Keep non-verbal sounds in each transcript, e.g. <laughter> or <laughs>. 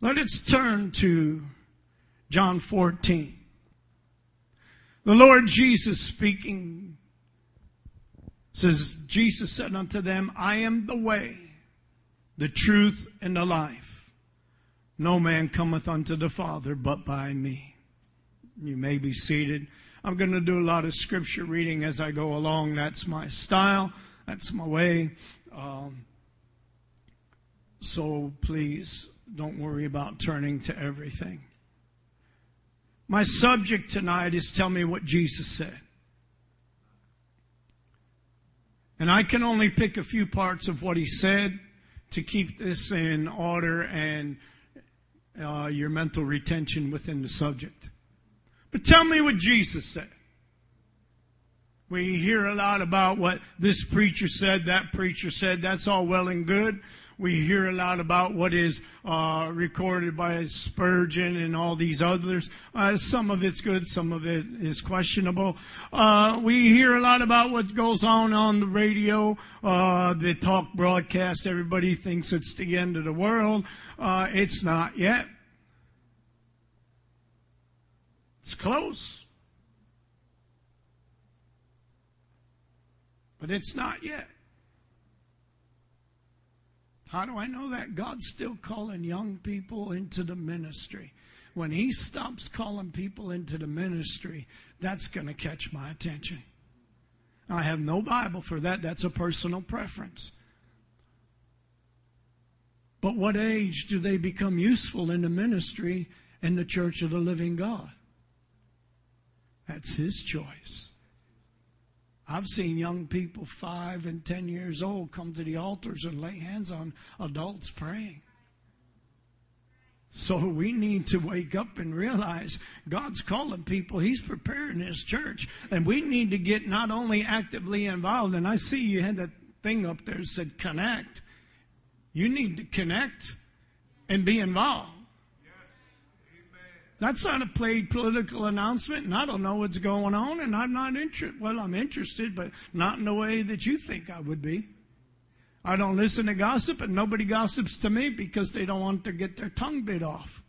Let us turn to John 14. The Lord Jesus speaking says, Jesus said unto them, I am the way, the truth, and the life. No man cometh unto the Father but by me. You may be seated. I'm going to do a lot of scripture reading as I go along. That's my style. That's my way. Um, so please don't worry about turning to everything. My subject tonight is tell me what Jesus said. And I can only pick a few parts of what he said to keep this in order and uh, your mental retention within the subject. But tell me what Jesus said. We hear a lot about what this preacher said, that preacher said. That's all well and good. We hear a lot about what is uh, recorded by Spurgeon and all these others. Uh, some of it's good, some of it is questionable. Uh, we hear a lot about what goes on on the radio, uh, the talk broadcast. Everybody thinks it's the end of the world. Uh, it's not yet. It's close. But it's not yet. How do I know that? God's still calling young people into the ministry. When He stops calling people into the ministry, that's going to catch my attention. I have no Bible for that. That's a personal preference. But what age do they become useful in the ministry in the church of the living God? That's His choice. I've seen young people five and ten years old come to the altars and lay hands on adults praying. So we need to wake up and realize God's calling people. He's preparing His church. And we need to get not only actively involved, and I see you had that thing up there that said connect. You need to connect and be involved. That's not a paid political announcement, and I don't know what's going on, and I'm not interested. Well, I'm interested, but not in the way that you think I would be. I don't listen to gossip, and nobody gossips to me because they don't want to get their tongue bit off.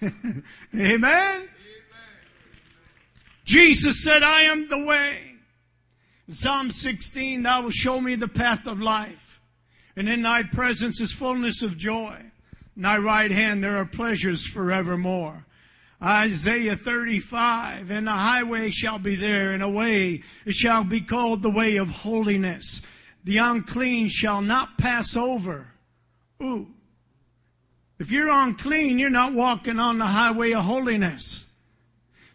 <laughs> Amen? Amen? Jesus said, I am the way. In Psalm 16, thou wilt show me the path of life, and in thy presence is fullness of joy. In thy right hand there are pleasures forevermore. Isaiah 35, and the highway shall be there, and a way, it shall be called the way of holiness. The unclean shall not pass over. Ooh. If you're unclean, you're not walking on the highway of holiness.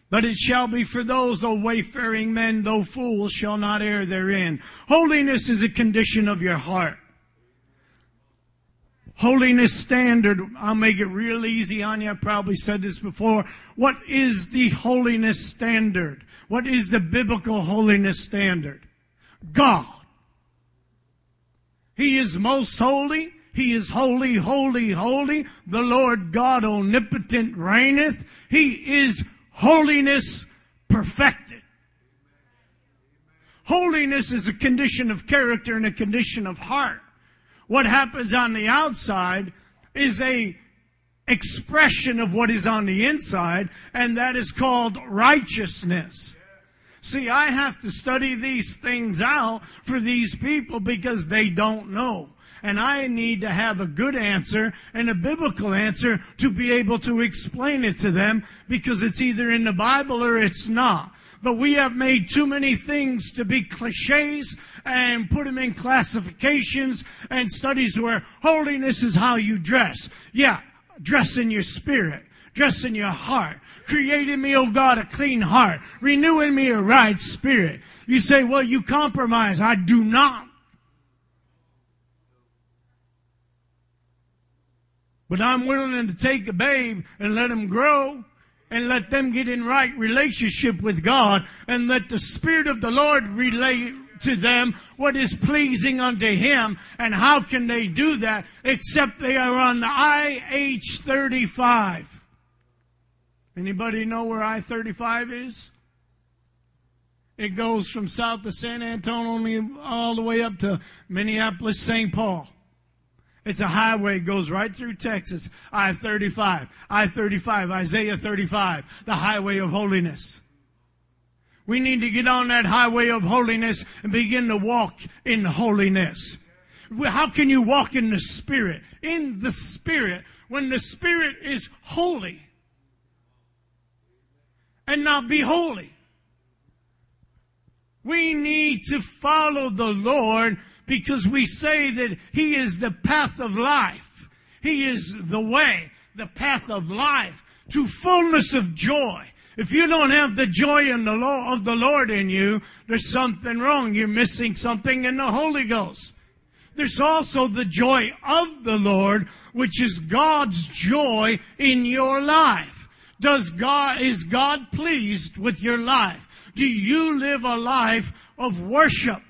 But it shall be for those, O wayfaring men, though fools, shall not err therein. Holiness is a condition of your heart holiness standard. I'll make it real easy on you. I probably said this before. What is the holiness standard? What is the biblical holiness standard? God. He is most holy. He is holy, holy, holy. The Lord God omnipotent reigneth. He is holiness perfected. Holiness is a condition of character and a condition of heart. What happens on the outside is a expression of what is on the inside, and that is called righteousness. See, I have to study these things out for these people because they don't know. And I need to have a good answer and a biblical answer to be able to explain it to them because it's either in the Bible or it's not. But we have made too many things to be cliches and put them in classifications and studies where holiness is how you dress. Yeah, dress in your spirit. Dress in your heart. Create in me, O God, a clean heart. Renew in me a right spirit. You say, well, you compromise. I do not. But I'm willing to take a babe and let him grow and let them get in right relationship with God and let the Spirit of the Lord relay to them what is pleasing unto Him. And how can they do that except they are on the IH-35? Anybody know where I-35 is? It goes from south of San Antonio all the way up to Minneapolis, St. Paul. It's a highway, goes right through Texas. I-35, I-35, Isaiah 35, the highway of holiness. We need to get on that highway of holiness and begin to walk in holiness. How can you walk in the Spirit? In the Spirit, when the Spirit is holy and not be holy. We need to follow the Lord because we say that He is the path of life. He is the way, the path of life to fullness of joy. If you don't have the joy in the law of the Lord in you, there's something wrong. You're missing something in the Holy Ghost. There's also the joy of the Lord, which is God's joy in your life. Does God, is God pleased with your life? Do you live a life of worship?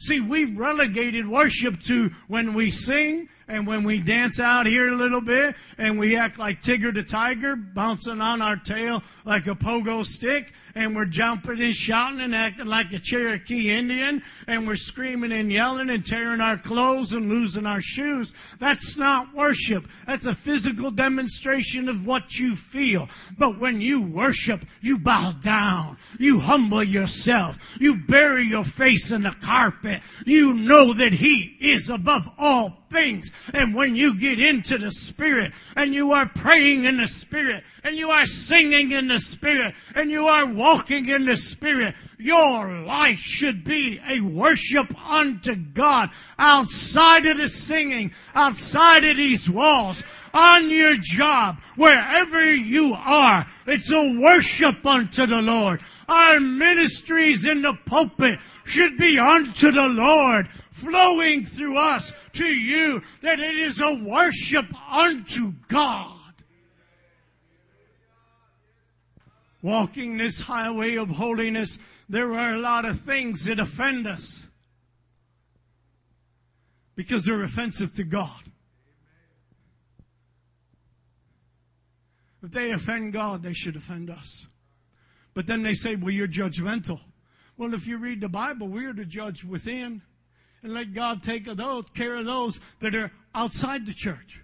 See, we've relegated worship to when we sing and when we dance out here a little bit and we act like Tigger the Tiger, bouncing on our tail like a pogo stick, and we're jumping and shouting and acting like a Cherokee Indian, and we're screaming and yelling and tearing our clothes and losing our shoes. That's not worship. That's a physical demonstration of what you feel. But when you worship, you bow down. You humble yourself. You bury your face in the carpet. You know that He is above all things. And when you get into the Spirit and you are praying in the Spirit and you are singing in the Spirit and you are walking in the Spirit, your life should be a worship unto God outside of the singing, outside of these walls, on your job, wherever you are. It's a worship unto the Lord. Our ministries in the pulpit should be unto the Lord, flowing through us to you, that it is a worship unto God. Walking this highway of holiness, there are a lot of things that offend us because they're offensive to God. If they offend God, they should offend us. But then they say, well, you're judgmental. Well, if you read the Bible, we're to judge within and let God take those, care of those that are outside the church.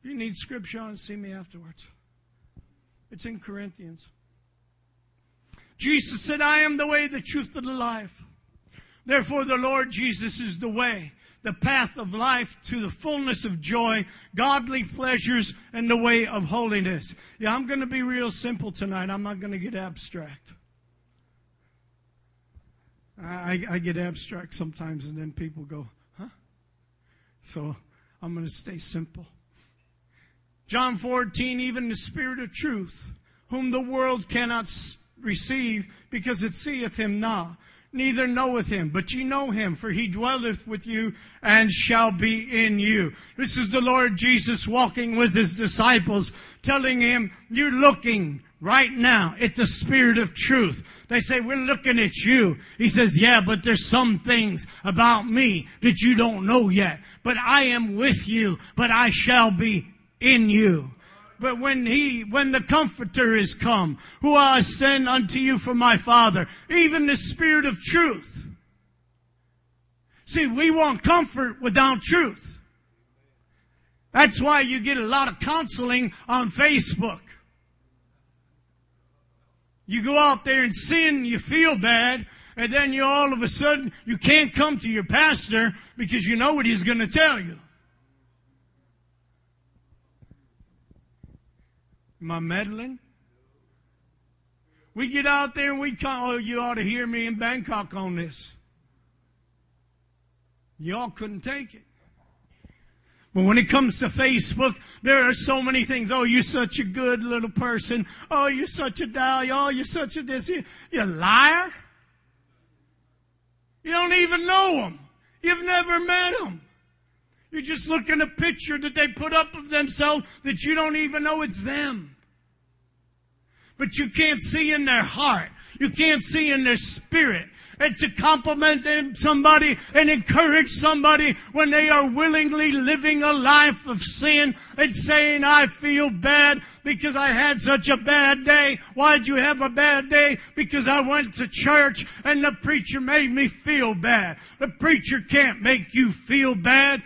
If you need scripture on, see me afterwards. It's in Corinthians. Jesus said, I am the way, the truth, and the life. Therefore, the Lord Jesus is the way, the path of life to the fullness of joy, godly pleasures, and the way of holiness. Yeah, I'm going to be real simple tonight. I'm not going to get abstract. I, I get abstract sometimes, and then people go, huh? So I'm going to stay simple. John 14, even the Spirit of truth, whom the world cannot receive because it seeth him not, neither knoweth him. But ye know him, for he dwelleth with you and shall be in you. This is the Lord Jesus walking with his disciples, telling him, you're looking right now It's the Spirit of truth. They say, we're looking at you. He says, yeah, but there's some things about me that you don't know yet. But I am with you, but I shall be in you. But when he, when the comforter is come, who I send unto you from my Father, even the Spirit of truth. See, we want comfort without truth. That's why you get a lot of counseling on Facebook. You go out there and sin, you feel bad, and then you all of a sudden, you can't come to your pastor because you know what he's going to tell you. Am I meddling? We get out there and we come, oh, you ought to hear me in Bangkok on this. Y'all couldn't take it. But when it comes to Facebook, there are so many things. Oh, you're such a good little person. Oh, you're such a doll. Oh, you're such a this. You, you liar. You don't even know them. You've never met them. You're just looking at a picture that they put up of themselves that you don't even know it's them. but you can't see in their heart. You can't see in their spirit. And to compliment somebody and encourage somebody when they are willingly living a life of sin and saying, I feel bad because I had such a bad day. Why'd you have a bad day? Because I went to church and the preacher made me feel bad. The preacher can't make you feel bad.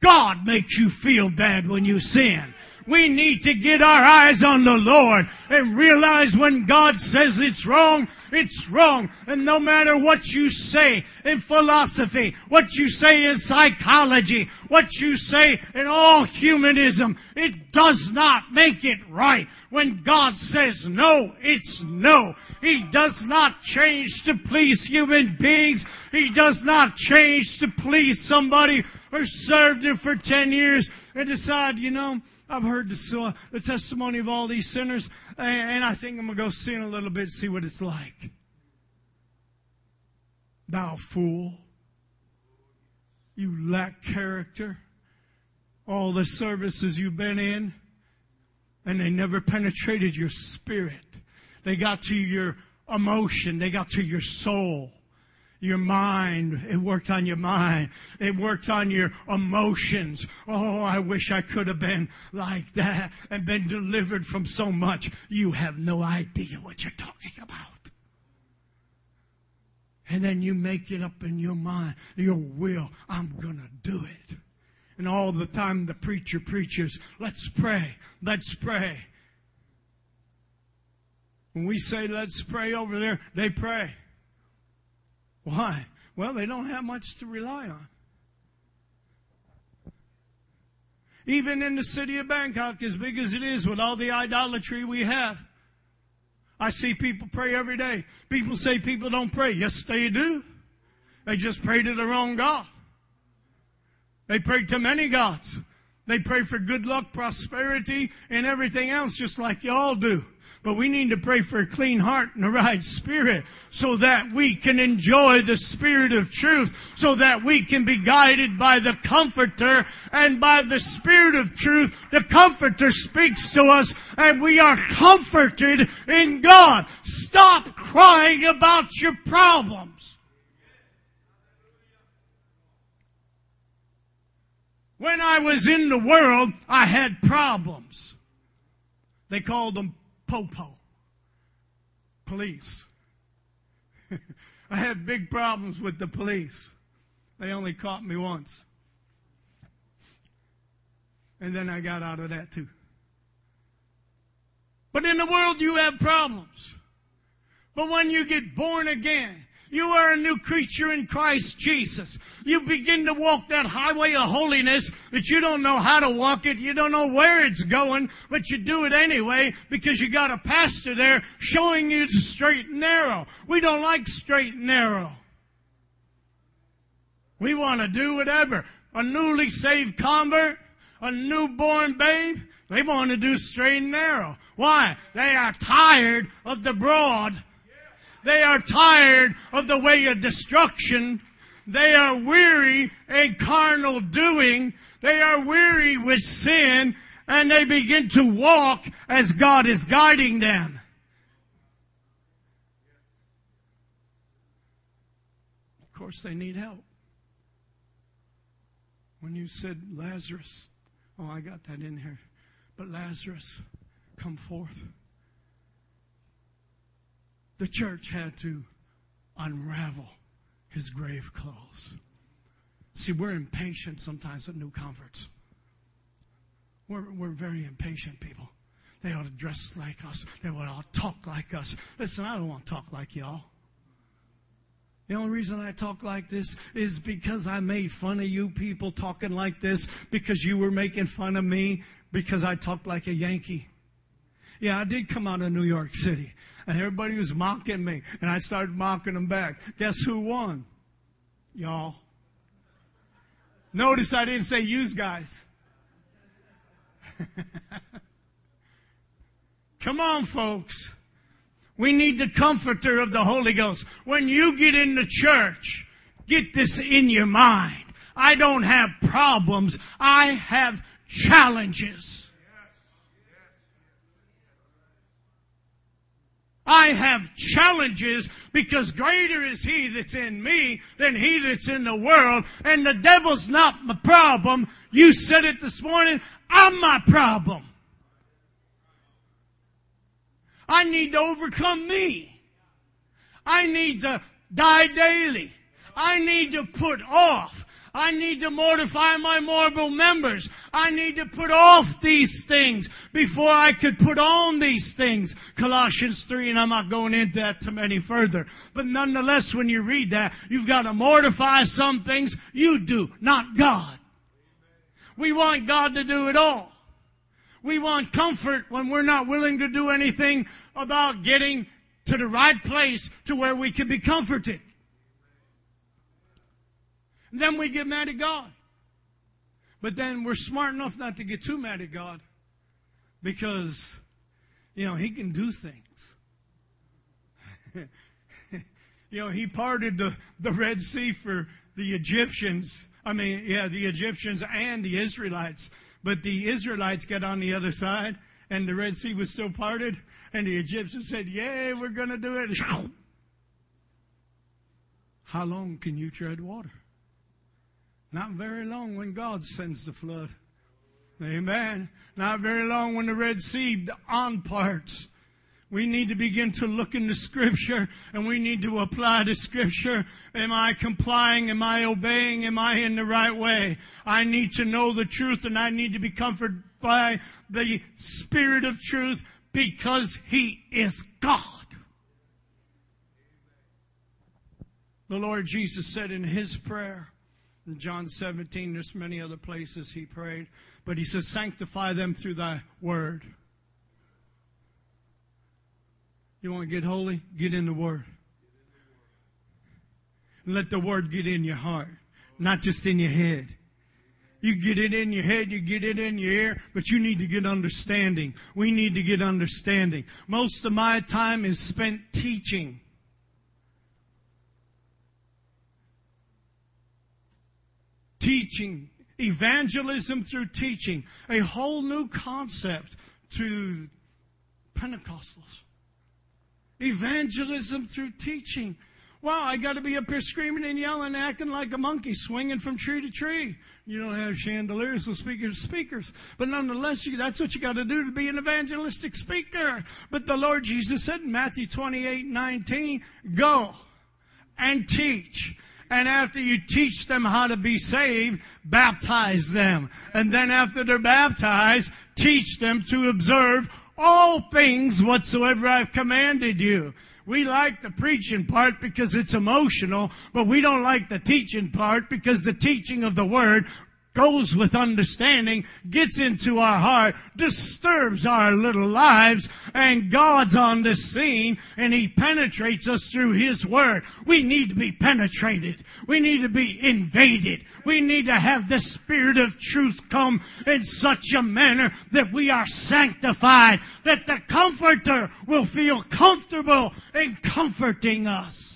God makes you feel bad when you sin. We need to get our eyes on the Lord and realize when God says it's wrong, it's wrong. And no matter what you say in philosophy, what you say in psychology, what you say in all humanism, it does not make it right. When God says no, it's no. He does not change to please human beings. He does not change to please somebody who served him for 10 years and decide, you know, I've heard the, the testimony of all these sinners, and I think I'm going to go sin a little bit, see what it's like. Thou fool. You lack character. All the services you've been in, and they never penetrated your spirit. They got to your emotion. They got to your soul your mind. It worked on your mind. It worked on your emotions. Oh, I wish I could have been like that and been delivered from so much. You have no idea what you're talking about. And then you make it up in your mind, your will. I'm gonna do it. And all the time the preacher preaches, let's pray, let's pray. When we say let's pray over there, they pray. Why? Well, they don't have much to rely on. Even in the city of Bangkok, as big as it is with all the idolatry we have, I see people pray every day. People say people don't pray. Yes, they do. They just pray to the wrong God. They pray to many gods. They pray for good luck, prosperity, and everything else just like y'all do. But we need to pray for a clean heart and a right spirit so that we can enjoy the spirit of truth, so that we can be guided by the comforter and by the spirit of truth. The comforter speaks to us and we are comforted in God. Stop crying about your problems. When I was in the world, I had problems. They called them popo. Police. <laughs> I had big problems with the police. They only caught me once. And then I got out of that too. But in the world you have problems. But when you get born again, you are a new creature in Christ Jesus. You begin to walk that highway of holiness that you don't know how to walk it. You don't know where it's going, but you do it anyway because you got a pastor there showing you the straight and narrow. We don't like straight and narrow. We want to do whatever. A newly saved convert, a newborn babe, they want to do straight and narrow. Why? They are tired of the broad they are tired of the way of destruction. They are weary in carnal doing. They are weary with sin and they begin to walk as God is guiding them. Of course, they need help. When you said Lazarus, oh, I got that in here. But Lazarus, come forth the church had to unravel his grave clothes. See, we're impatient sometimes with new converts. We're, we're very impatient people. They ought to dress like us. They ought to all talk like us. Listen, I don't want to talk like y'all. The only reason I talk like this is because I made fun of you people talking like this because you were making fun of me because I talked like a Yankee. Yeah, I did come out of New York City and everybody was mocking me, and I started mocking them back. Guess who won? Y'all. Notice I didn't say use guys. <laughs> Come on, folks. We need the comforter of the Holy Ghost. When you get in the church, get this in your mind. I don't have problems. I have challenges. I have challenges because greater is He that's in me than He that's in the world. And the devil's not my problem. You said it this morning. I'm my problem. I need to overcome me. I need to die daily. I need to put off I need to mortify my mortal members. I need to put off these things before I could put on these things. Colossians 3, and I'm not going into that too any further. But nonetheless, when you read that, you've got to mortify some things you do, not God. We want God to do it all. We want comfort when we're not willing to do anything about getting to the right place to where we can be comforted. Then we get mad at God. But then we're smart enough not to get too mad at God because, you know, He can do things. <laughs> you know, He parted the, the Red Sea for the Egyptians. I mean, yeah, the Egyptians and the Israelites. But the Israelites got on the other side and the Red Sea was still parted and the Egyptians said, yay, we're going to do it. <laughs> How long can you tread water? Not very long when God sends the flood. Amen. Not very long when the Red Sea on parts. We need to begin to look into Scripture and we need to apply the Scripture. Am I complying? Am I obeying? Am I in the right way? I need to know the truth and I need to be comforted by the Spirit of truth because He is God. The Lord Jesus said in His prayer, in John 17, there's many other places he prayed. But he says, sanctify them through thy word. You want to get holy? Get in the word. Let the word get in your heart, not just in your head. You get it in your head, you get it in your ear, but you need to get understanding. We need to get understanding. Most of my time is spent teaching. Teaching, evangelism through teaching, a whole new concept to Pentecostals. Evangelism through teaching. Wow, I got to be up here screaming and yelling, acting like a monkey, swinging from tree to tree. You don't have chandeliers, so speakers, speakers. But nonetheless, you, that's what you got to do to be an evangelistic speaker. But the Lord Jesus said in Matthew 28, 19, go and teach and after you teach them how to be saved, baptize them. And then after they're baptized, teach them to observe all things whatsoever I've commanded you. We like the preaching part because it's emotional, but we don't like the teaching part because the teaching of the Word goes with understanding, gets into our heart, disturbs our little lives, and God's on the scene and He penetrates us through His Word. We need to be penetrated. We need to be invaded. We need to have the Spirit of truth come in such a manner that we are sanctified, that the Comforter will feel comfortable in comforting us.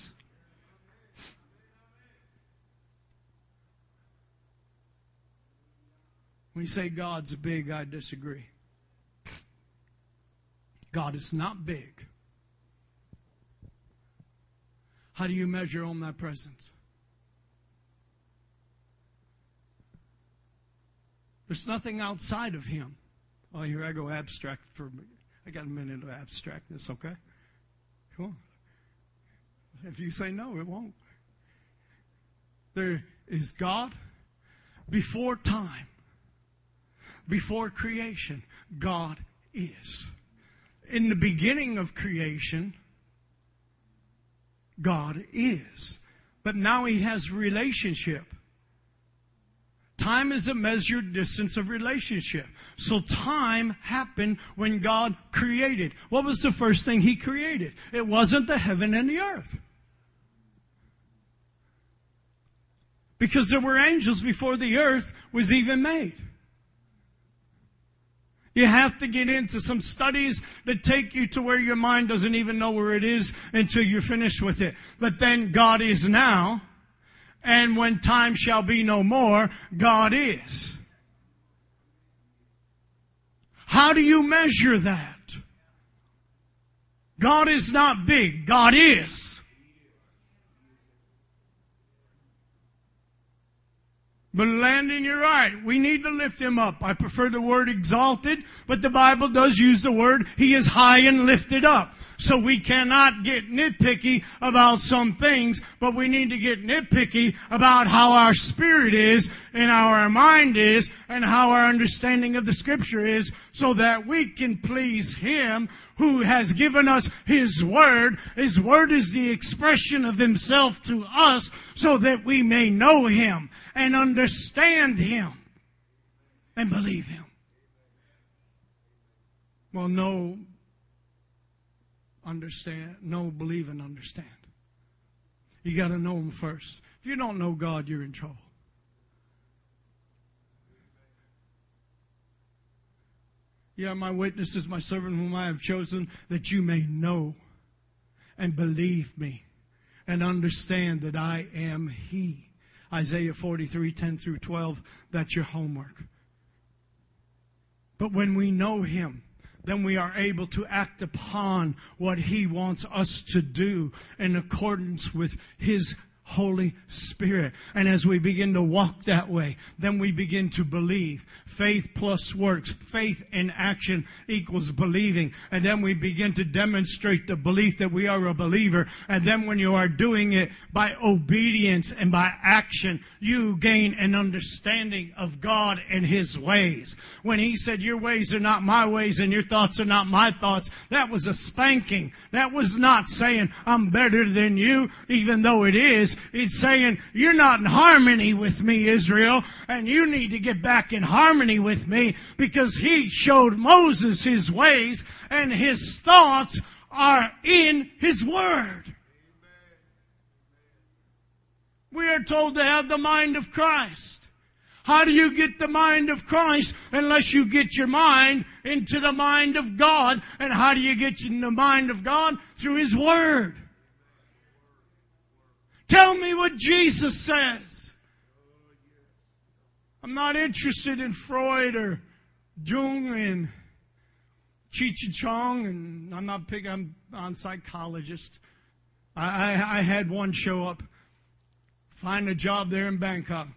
When you say God's big, I disagree. God is not big. How do you measure omnipresence? There's nothing outside of Him. Oh, here I go abstract for I got a minute of abstractness, okay? Come on. If you say no, it won't. There is God before time before creation, God is. In the beginning of creation, God is. But now he has relationship. Time is a measured distance of relationship. So time happened when God created. What was the first thing he created? It wasn't the heaven and the earth. Because there were angels before the earth was even made. You have to get into some studies that take you to where your mind doesn't even know where it is until you're finished with it. But then God is now, and when time shall be no more, God is. How do you measure that? God is not big. God is. But Landon, you're right. We need to lift him up. I prefer the word exalted, but the Bible does use the word, he is high and lifted up. So we cannot get nitpicky about some things, but we need to get nitpicky about how our spirit is and how our mind is and how our understanding of the scripture is so that we can please Him who has given us His Word. His Word is the expression of Himself to us so that we may know Him and understand Him and believe Him. Well, no understand, know, believe, and understand. You got to know Him first. If you don't know God, you're in trouble. Yeah, my witness is my servant whom I have chosen, that you may know and believe me and understand that I am He. Isaiah 43, 10 through 12, that's your homework. But when we know Him, then we are able to act upon what He wants us to do in accordance with His Holy Spirit. And as we begin to walk that way, then we begin to believe. Faith plus works. Faith in action equals believing. And then we begin to demonstrate the belief that we are a believer. And then when you are doing it by obedience and by action, you gain an understanding of God and His ways. When He said, your ways are not my ways and your thoughts are not my thoughts, that was a spanking. That was not saying, I'm better than you, even though it is. It's saying, you're not in harmony with me, Israel, and you need to get back in harmony with me because he showed Moses his ways and his thoughts are in his word. We are told to have the mind of Christ. How do you get the mind of Christ unless you get your mind into the mind of God? And how do you get in the mind of God? Through His Word. Tell me what Jesus says. I'm not interested in Freud or Jung and Cheech and Chong, and I'm not picking I'm on psychologist. I, I, I had one show up, find a job there in Bangkok,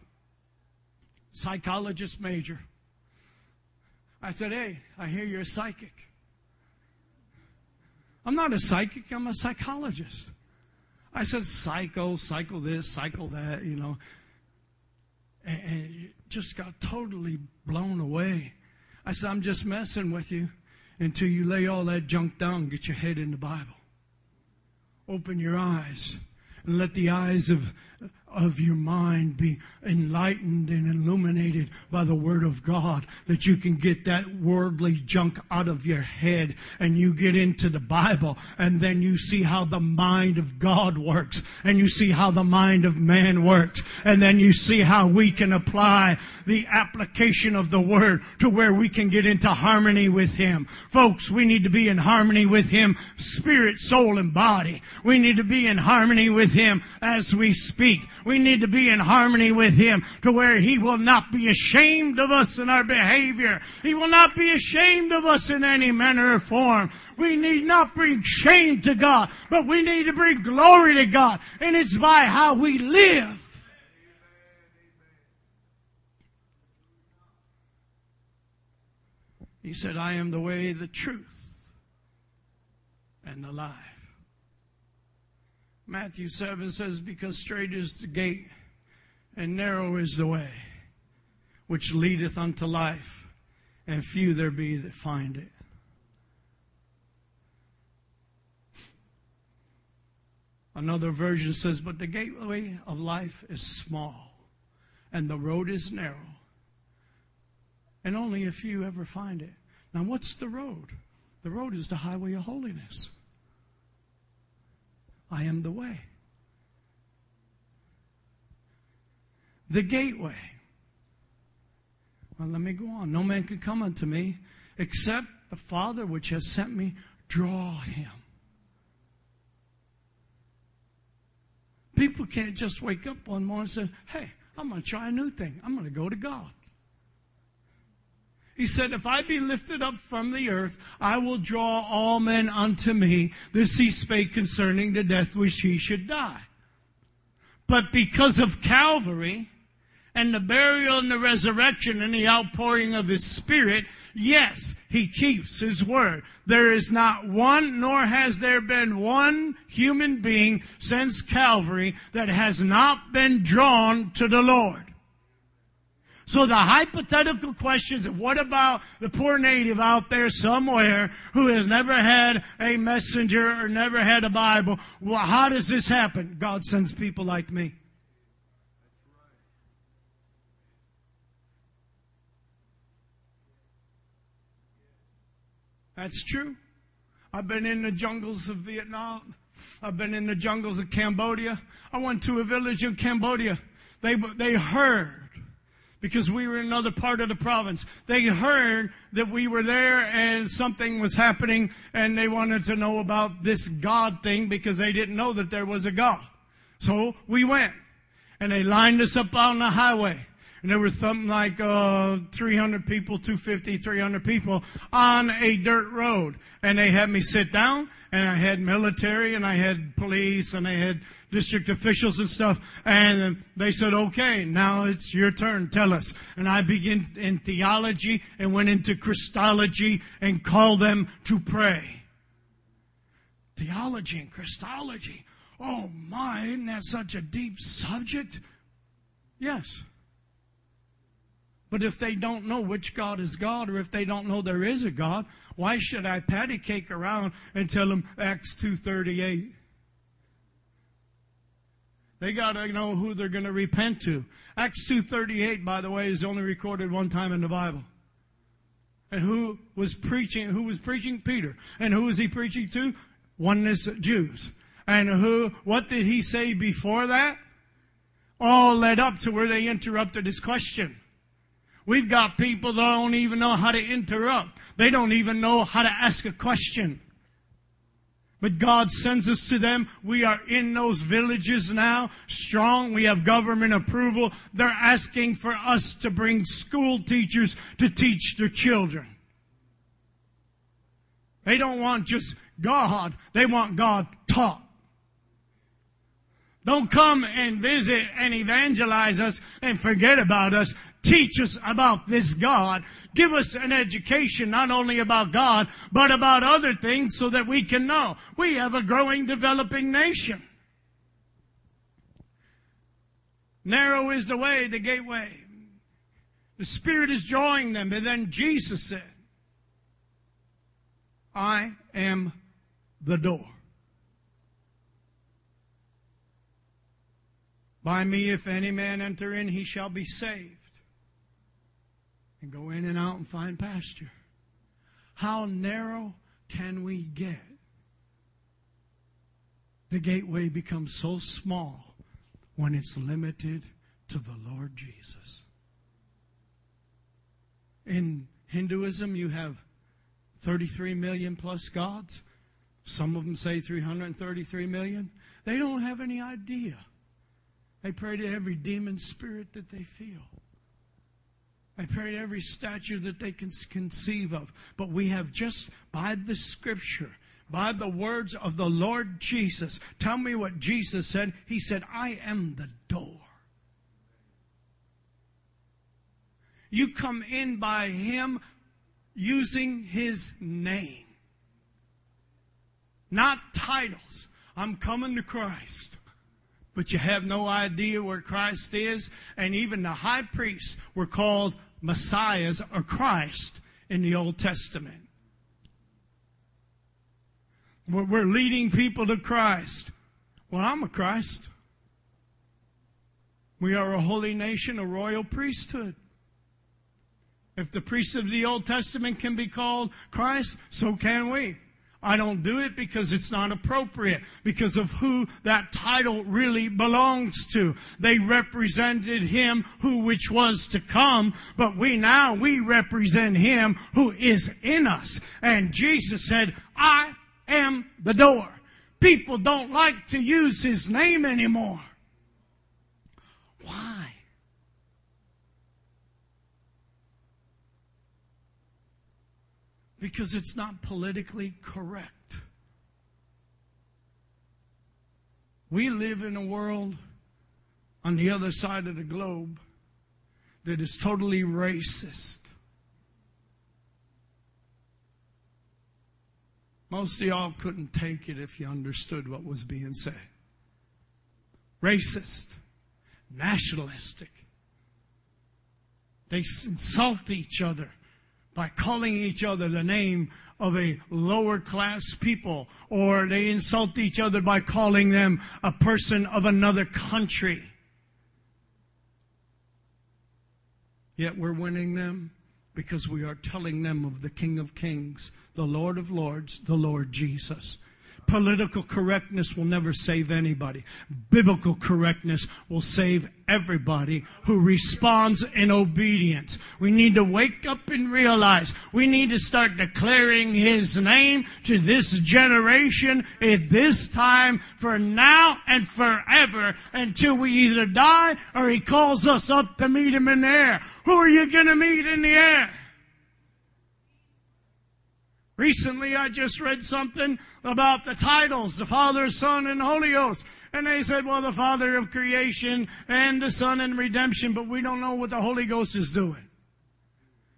psychologist major. I said, Hey, I hear you're a psychic. I'm not a psychic, I'm a psychologist. I said, psycho, psycho this, psycho that, you know. And, and just got totally blown away. I said, I'm just messing with you until you lay all that junk down, get your head in the Bible. Open your eyes and let the eyes of of your mind be enlightened and illuminated by the Word of God, that you can get that worldly junk out of your head and you get into the Bible and then you see how the mind of God works and you see how the mind of man works and then you see how we can apply the application of the Word to where we can get into harmony with Him. Folks, we need to be in harmony with Him, spirit, soul, and body. We need to be in harmony with Him as we speak. We need to be in harmony with Him to where He will not be ashamed of us in our behavior. He will not be ashamed of us in any manner or form. We need not bring shame to God, but we need to bring glory to God. And it's by how we live. He said, I am the way, the truth, and the life. Matthew 7 says, Because straight is the gate, and narrow is the way, which leadeth unto life, and few there be that find it. Another version says, But the gateway of life is small, and the road is narrow, and only a few ever find it. Now, what's the road? The road is the highway of holiness. I am the way. The gateway. Well, let me go on. No man can come unto me except the Father which has sent me draw him. People can't just wake up one morning and say, hey, I'm going to try a new thing. I'm going to go to God. He said, if I be lifted up from the earth, I will draw all men unto me. This he spake concerning the death which he should die. But because of Calvary, and the burial and the resurrection and the outpouring of his spirit, yes, he keeps his word. There is not one, nor has there been one human being since Calvary that has not been drawn to the Lord. So the hypothetical questions of what about the poor native out there somewhere who has never had a messenger or never had a Bible, well, how does this happen? God sends people like me. That's true. I've been in the jungles of Vietnam. I've been in the jungles of Cambodia. I went to a village in Cambodia. They, they heard because we were in another part of the province. They heard that we were there and something was happening and they wanted to know about this God thing because they didn't know that there was a God. So we went and they lined us up on the highway and there was something like uh, 300 people, 250, 300 people on a dirt road. And they had me sit down, and I had military, and I had police, and I had district officials and stuff. And they said, okay, now it's your turn, tell us. And I began in theology and went into Christology and called them to pray. Theology and Christology. Oh my, isn't that such a deep subject? Yes. But if they don't know which God is God, or if they don't know there is a God, why should I patty cake around and tell them Acts 2.38? They gotta know who they're gonna repent to. Acts 2.38, by the way, is only recorded one time in the Bible. And who was preaching, who was preaching? Peter. And who was he preaching to? Oneness Jews. And who, what did he say before that? All led up to where they interrupted his question. We've got people that don't even know how to interrupt. They don't even know how to ask a question. But God sends us to them. We are in those villages now, strong. We have government approval. They're asking for us to bring school teachers to teach their children. They don't want just God. They want God taught. Don't come and visit and evangelize us and forget about us. Teach us about this God. Give us an education not only about God, but about other things so that we can know. We have a growing, developing nation. Narrow is the way, the gateway. The Spirit is drawing them. And then Jesus said, I am the door. By me, if any man enter in, he shall be saved and go in and out and find pasture. How narrow can we get? The gateway becomes so small when it's limited to the Lord Jesus. In Hinduism, you have 33 million plus gods. Some of them say 333 million. They don't have any idea. They pray to every demon spirit that they feel. I pray to every statue that they can conceive of. But we have just by the scripture, by the words of the Lord Jesus. Tell me what Jesus said. He said, I am the door. You come in by Him using His name. Not titles. I'm coming to Christ but you have no idea where Christ is. And even the high priests were called messiahs or Christ in the Old Testament. We're leading people to Christ. Well, I'm a Christ. We are a holy nation, a royal priesthood. If the priests of the Old Testament can be called Christ, so can we. I don't do it because it's not appropriate, because of who that title really belongs to. They represented him who which was to come, but we now, we represent him who is in us. And Jesus said, I am the door. People don't like to use his name anymore. Why? Because it's not politically correct. We live in a world on the other side of the globe that is totally racist. Most of y'all couldn't take it if you understood what was being said. Racist, nationalistic. They insult each other by calling each other the name of a lower class people, or they insult each other by calling them a person of another country. Yet we're winning them because we are telling them of the King of Kings, the Lord of Lords, the Lord Jesus. Political correctness will never save anybody. Biblical correctness will save everybody who responds in obedience. We need to wake up and realize we need to start declaring His name to this generation at this time for now and forever until we either die or He calls us up to meet Him in the air. Who are you going to meet in the air? Recently, I just read something about the titles, the Father, Son, and Holy Ghost. And they said, well, the Father of creation and the Son and redemption, but we don't know what the Holy Ghost is doing.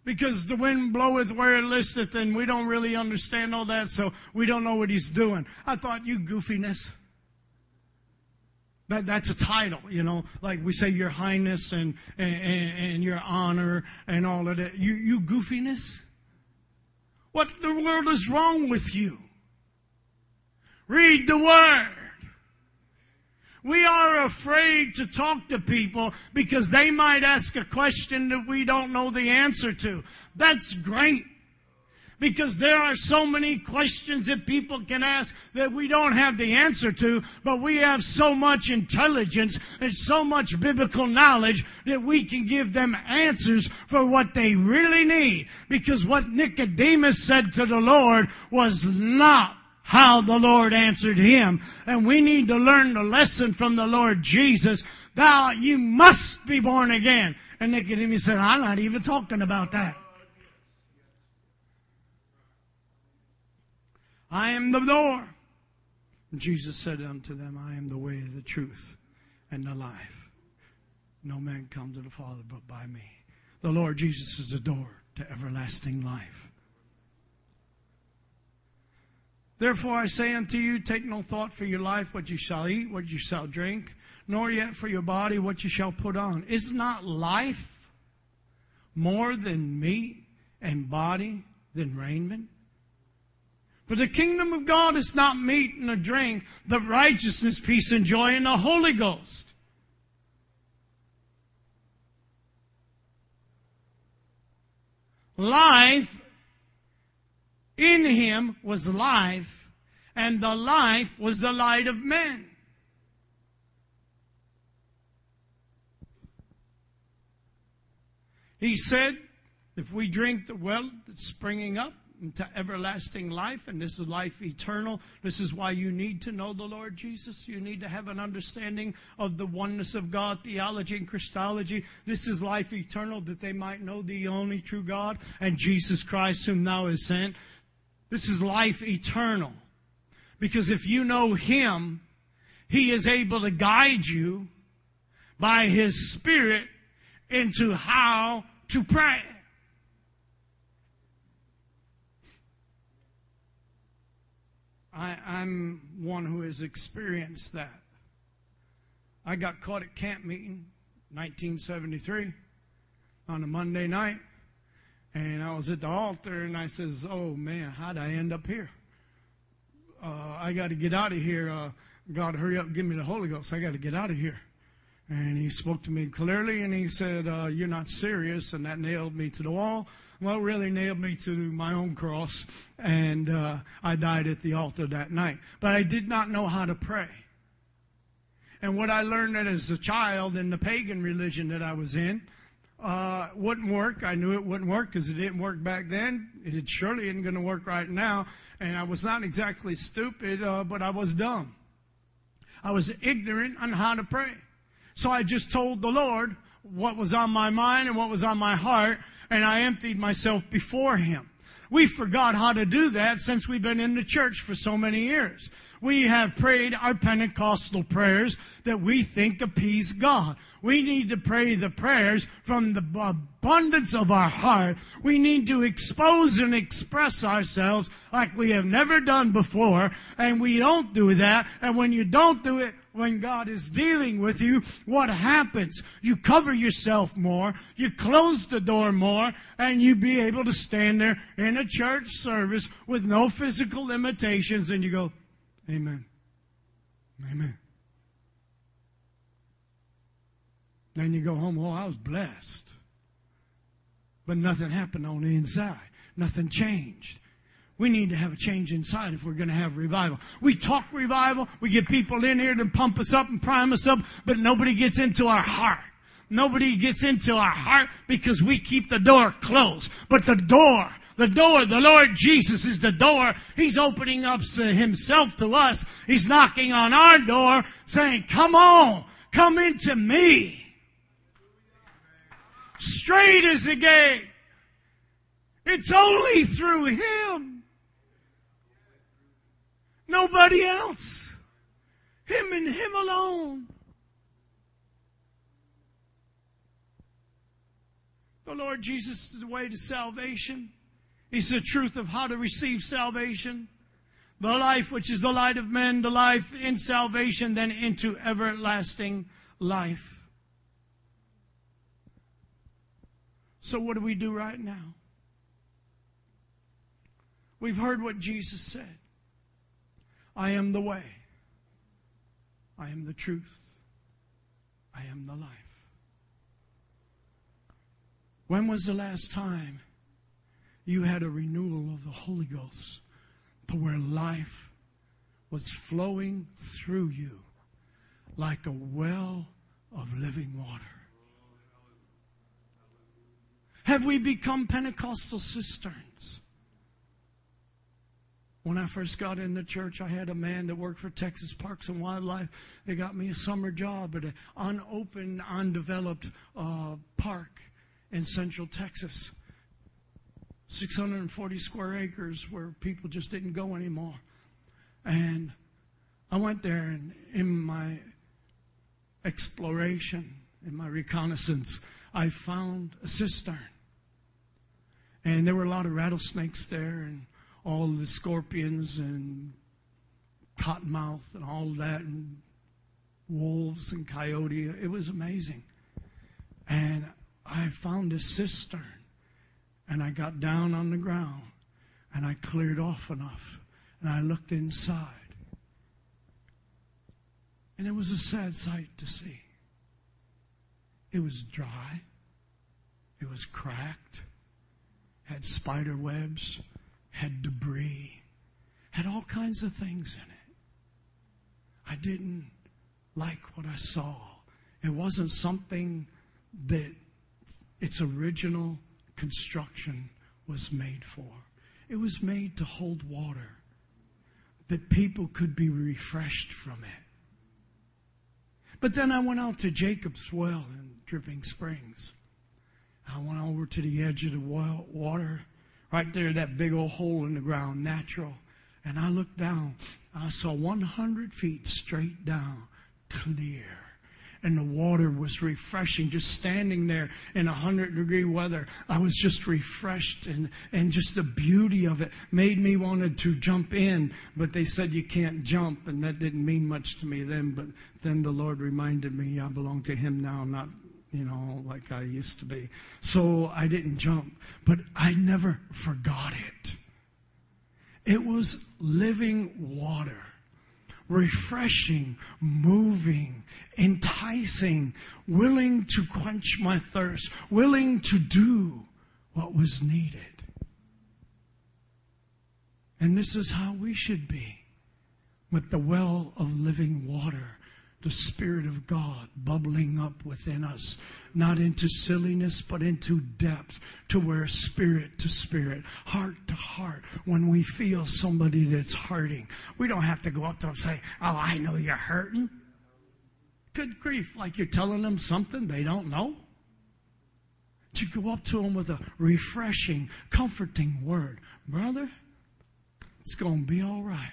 Because the wind bloweth where it listeth, and we don't really understand all that, so we don't know what he's doing. I thought, you goofiness. That, that's a title, you know, like we say your highness and, and, and your honor and all of that. You, you goofiness? What the world is wrong with you? Read the Word. We are afraid to talk to people because they might ask a question that we don't know the answer to. That's great because there are so many questions that people can ask that we don't have the answer to, but we have so much intelligence and so much biblical knowledge that we can give them answers for what they really need. Because what Nicodemus said to the Lord was not how the Lord answered him. And we need to learn the lesson from the Lord Jesus. Thou, you must be born again. And Nicodemus said, I'm not even talking about that. I am the door. And Jesus said unto them, I am the way, the truth, and the life. No man comes to the Father but by me. The Lord Jesus is the door to everlasting life. Therefore I say unto you, take no thought for your life, what you shall eat, what you shall drink, nor yet for your body, what you shall put on. Is not life more than meat and body than raiment? For the kingdom of God is not meat and a drink, but righteousness, peace, and joy in the Holy Ghost. Life in him was life, and the life was the light of men. He said, if we drink the well that's springing up, into everlasting life, and this is life eternal. This is why you need to know the Lord Jesus. You need to have an understanding of the oneness of God, theology and Christology. This is life eternal, that they might know the only true God and Jesus Christ, whom thou hast sent. This is life eternal. Because if you know Him, He is able to guide you by His Spirit into how to pray. I, I'm one who has experienced that. I got caught at camp meeting, 1973, on a Monday night, and I was at the altar, and I says, "Oh man, how'd I end up here? Uh, I got to get out of here. Uh, God, hurry up, give me the Holy Ghost. I got to get out of here." And he spoke to me clearly, and he said, uh, "You're not serious," and that nailed me to the wall well, really nailed me to my own cross, and uh, I died at the altar that night. But I did not know how to pray. And what I learned as a child in the pagan religion that I was in uh, wouldn't work. I knew it wouldn't work because it didn't work back then. It surely isn't going to work right now. And I was not exactly stupid, uh, but I was dumb. I was ignorant on how to pray. So I just told the Lord what was on my mind and what was on my heart, and I emptied myself before Him. We forgot how to do that since we've been in the church for so many years. We have prayed our Pentecostal prayers that we think appease God. We need to pray the prayers from the abundance of our heart. We need to expose and express ourselves like we have never done before, and we don't do that. And when you don't do it, when God is dealing with you, what happens? You cover yourself more, you close the door more, and you be able to stand there in a church service with no physical limitations and you go, Amen. Amen. Then you go home, oh, I was blessed. But nothing happened on the inside. Nothing changed. We need to have a change inside if we're going to have revival. We talk revival, we get people in here to pump us up and prime us up, but nobody gets into our heart. Nobody gets into our heart because we keep the door closed. But the door, the door, the Lord Jesus is the door. He's opening up himself to us. He's knocking on our door saying, come on, come into me. Straight is the gate. It's only through Him. Nobody else. Him and Him alone. The Lord Jesus is the way to salvation. He's the truth of how to receive salvation. The life which is the light of men, the life in salvation, then into everlasting life. So, what do we do right now? We've heard what Jesus said. I am the way. I am the truth. I am the life. When was the last time you had a renewal of the Holy Ghost to where life was flowing through you like a well of living water? Have we become Pentecostal cisterns? When I first got in the church, I had a man that worked for Texas Parks and Wildlife. They got me a summer job at an unopened, undeveloped uh, park in central Texas. 640 square acres where people just didn't go anymore. And I went there, and in my exploration, in my reconnaissance, I found a cistern. And there were a lot of rattlesnakes there, and all the scorpions and cottonmouth and all that, and wolves and coyote. It was amazing. And I found a cistern, and I got down on the ground, and I cleared off enough, and I looked inside. And it was a sad sight to see. It was dry. It was cracked. Had spider webs had debris, had all kinds of things in it. I didn't like what I saw. It wasn't something that its original construction was made for. It was made to hold water, that people could be refreshed from it. But then I went out to Jacob's well in Dripping Springs. I went over to the edge of the water Right there, that big old hole in the ground, natural. And I looked down. I saw 100 feet straight down, clear. And the water was refreshing, just standing there in 100 degree weather. I was just refreshed and, and just the beauty of it made me wanted to jump in. But they said you can't jump and that didn't mean much to me then. But then the Lord reminded me I belong to Him now, not you know, like I used to be. So I didn't jump, but I never forgot it. It was living water, refreshing, moving, enticing, willing to quench my thirst, willing to do what was needed. And this is how we should be with the well of living water the Spirit of God bubbling up within us, not into silliness, but into depth, to where spirit to spirit, heart to heart, when we feel somebody that's hurting, we don't have to go up to them and say, Oh, I know you're hurting. Good grief, like you're telling them something they don't know. to go up to them with a refreshing, comforting word. Brother, it's going to be all right.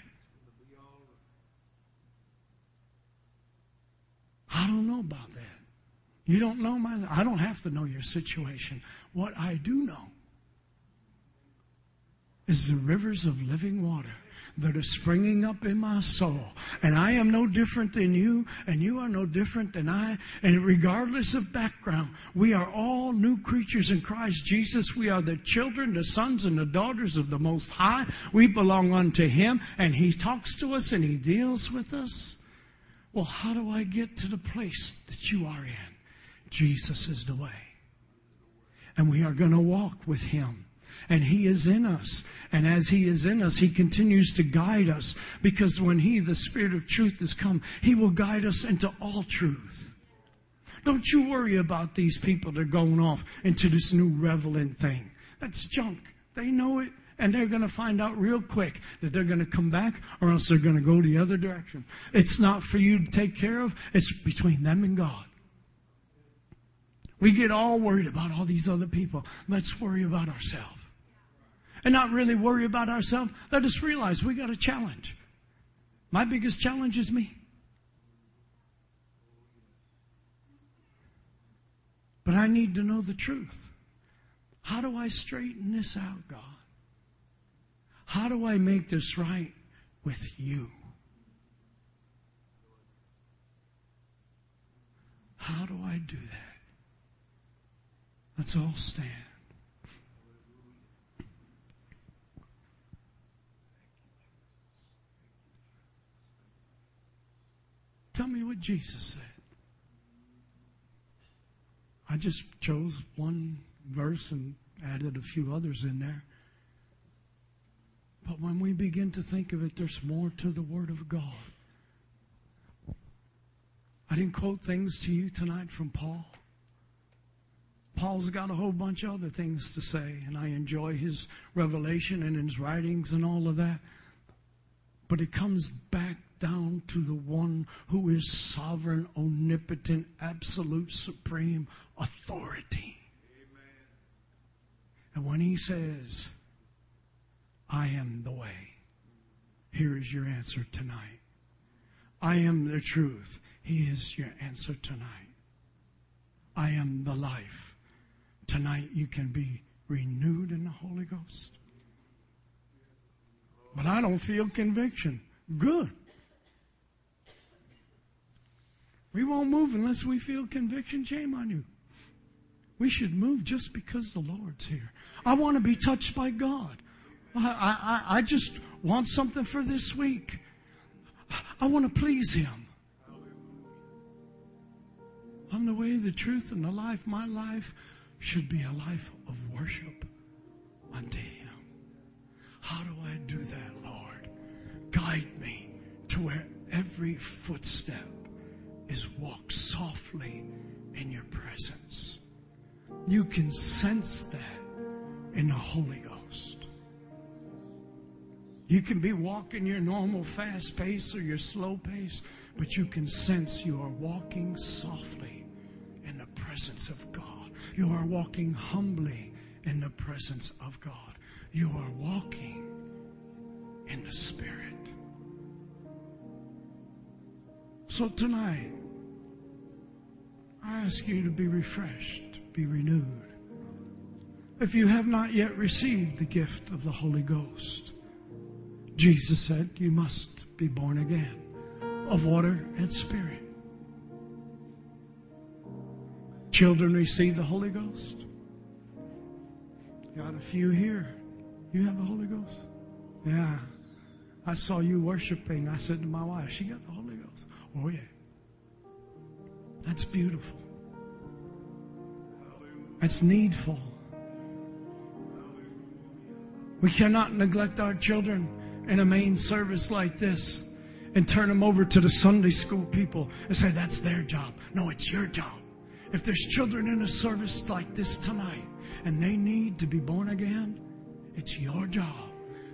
I don't know about that. You don't know my, I don't have to know your situation. What I do know is the rivers of living water that are springing up in my soul. And I am no different than you, and you are no different than I. And regardless of background, we are all new creatures in Christ Jesus. We are the children, the sons, and the daughters of the Most High. We belong unto Him, and He talks to us and He deals with us. Well, how do I get to the place that you are in? Jesus is the way. And we are going to walk with Him and He is in us. And as He is in us, He continues to guide us because when He, the Spirit of truth, has come, He will guide us into all truth. Don't you worry about these people that are going off into this new reveling thing. That's junk. They know it, and they're going to find out real quick that they're going to come back or else they're going to go the other direction. It's not for you to take care of, it's between them and God. We get all worried about all these other people. Let's worry about ourselves and not really worry about ourselves, let us realize we got a challenge. My biggest challenge is me. But I need to know the truth. How do I straighten this out, God? How do I make this right with you? How do I do that? Let's all stand. Tell me what Jesus said. I just chose one verse and added a few others in there. But when we begin to think of it, there's more to the Word of God. I didn't quote things to you tonight from Paul. Paul's got a whole bunch of other things to say, and I enjoy his revelation and his writings and all of that. But it comes back down to the one who is sovereign, omnipotent, absolute, supreme authority. Amen. And when he says, I am the way, here is your answer tonight. I am the truth. He is your answer tonight. I am the life. Tonight you can be renewed in the Holy Ghost. But I don't feel conviction. Good. We won't move unless we feel conviction. Shame on you. We should move just because the Lord's here. I want to be touched by God. I, I, I just want something for this week. I want to please Him. I'm the way, the truth, and the life. My life should be a life of worship unto Him. How do I do that, Lord? Guide me to where every footstep is walk softly in your presence. You can sense that in the Holy Ghost. You can be walking your normal fast pace or your slow pace, but you can sense you are walking softly in the presence of God. You are walking humbly in the presence of God. You are walking in the Spirit. So tonight, I ask you to be refreshed, be renewed. If you have not yet received the gift of the Holy Ghost, Jesus said you must be born again of water and spirit. Children receive the Holy Ghost. Got a few here. You have the Holy Ghost? Yeah. I saw you worshiping. I said to my wife, she got the Holy Ghost. Oh, yeah. That's beautiful. That's needful. We cannot neglect our children in a main service like this and turn them over to the Sunday school people and say that's their job. No, it's your job. If there's children in a service like this tonight and they need to be born again, it's your job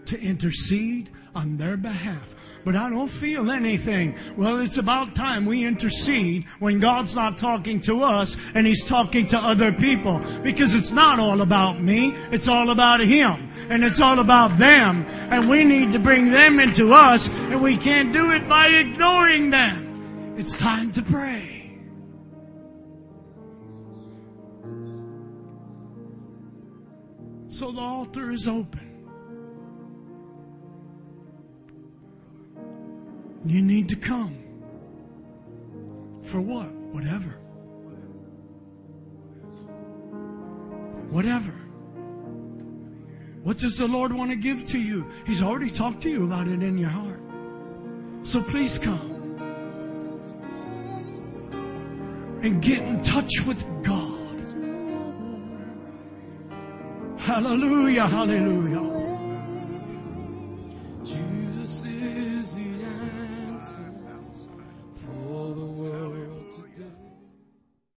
to intercede on their behalf. But I don't feel anything. Well, it's about time we intercede when God's not talking to us and He's talking to other people. Because it's not all about me. It's all about Him. And it's all about them. And we need to bring them into us and we can't do it by ignoring them. It's time to pray. So the altar is open. You need to come. For what? Whatever. Whatever. What does the Lord want to give to you? He's already talked to you about it in your heart. So please come. And get in touch with God. Hallelujah, hallelujah.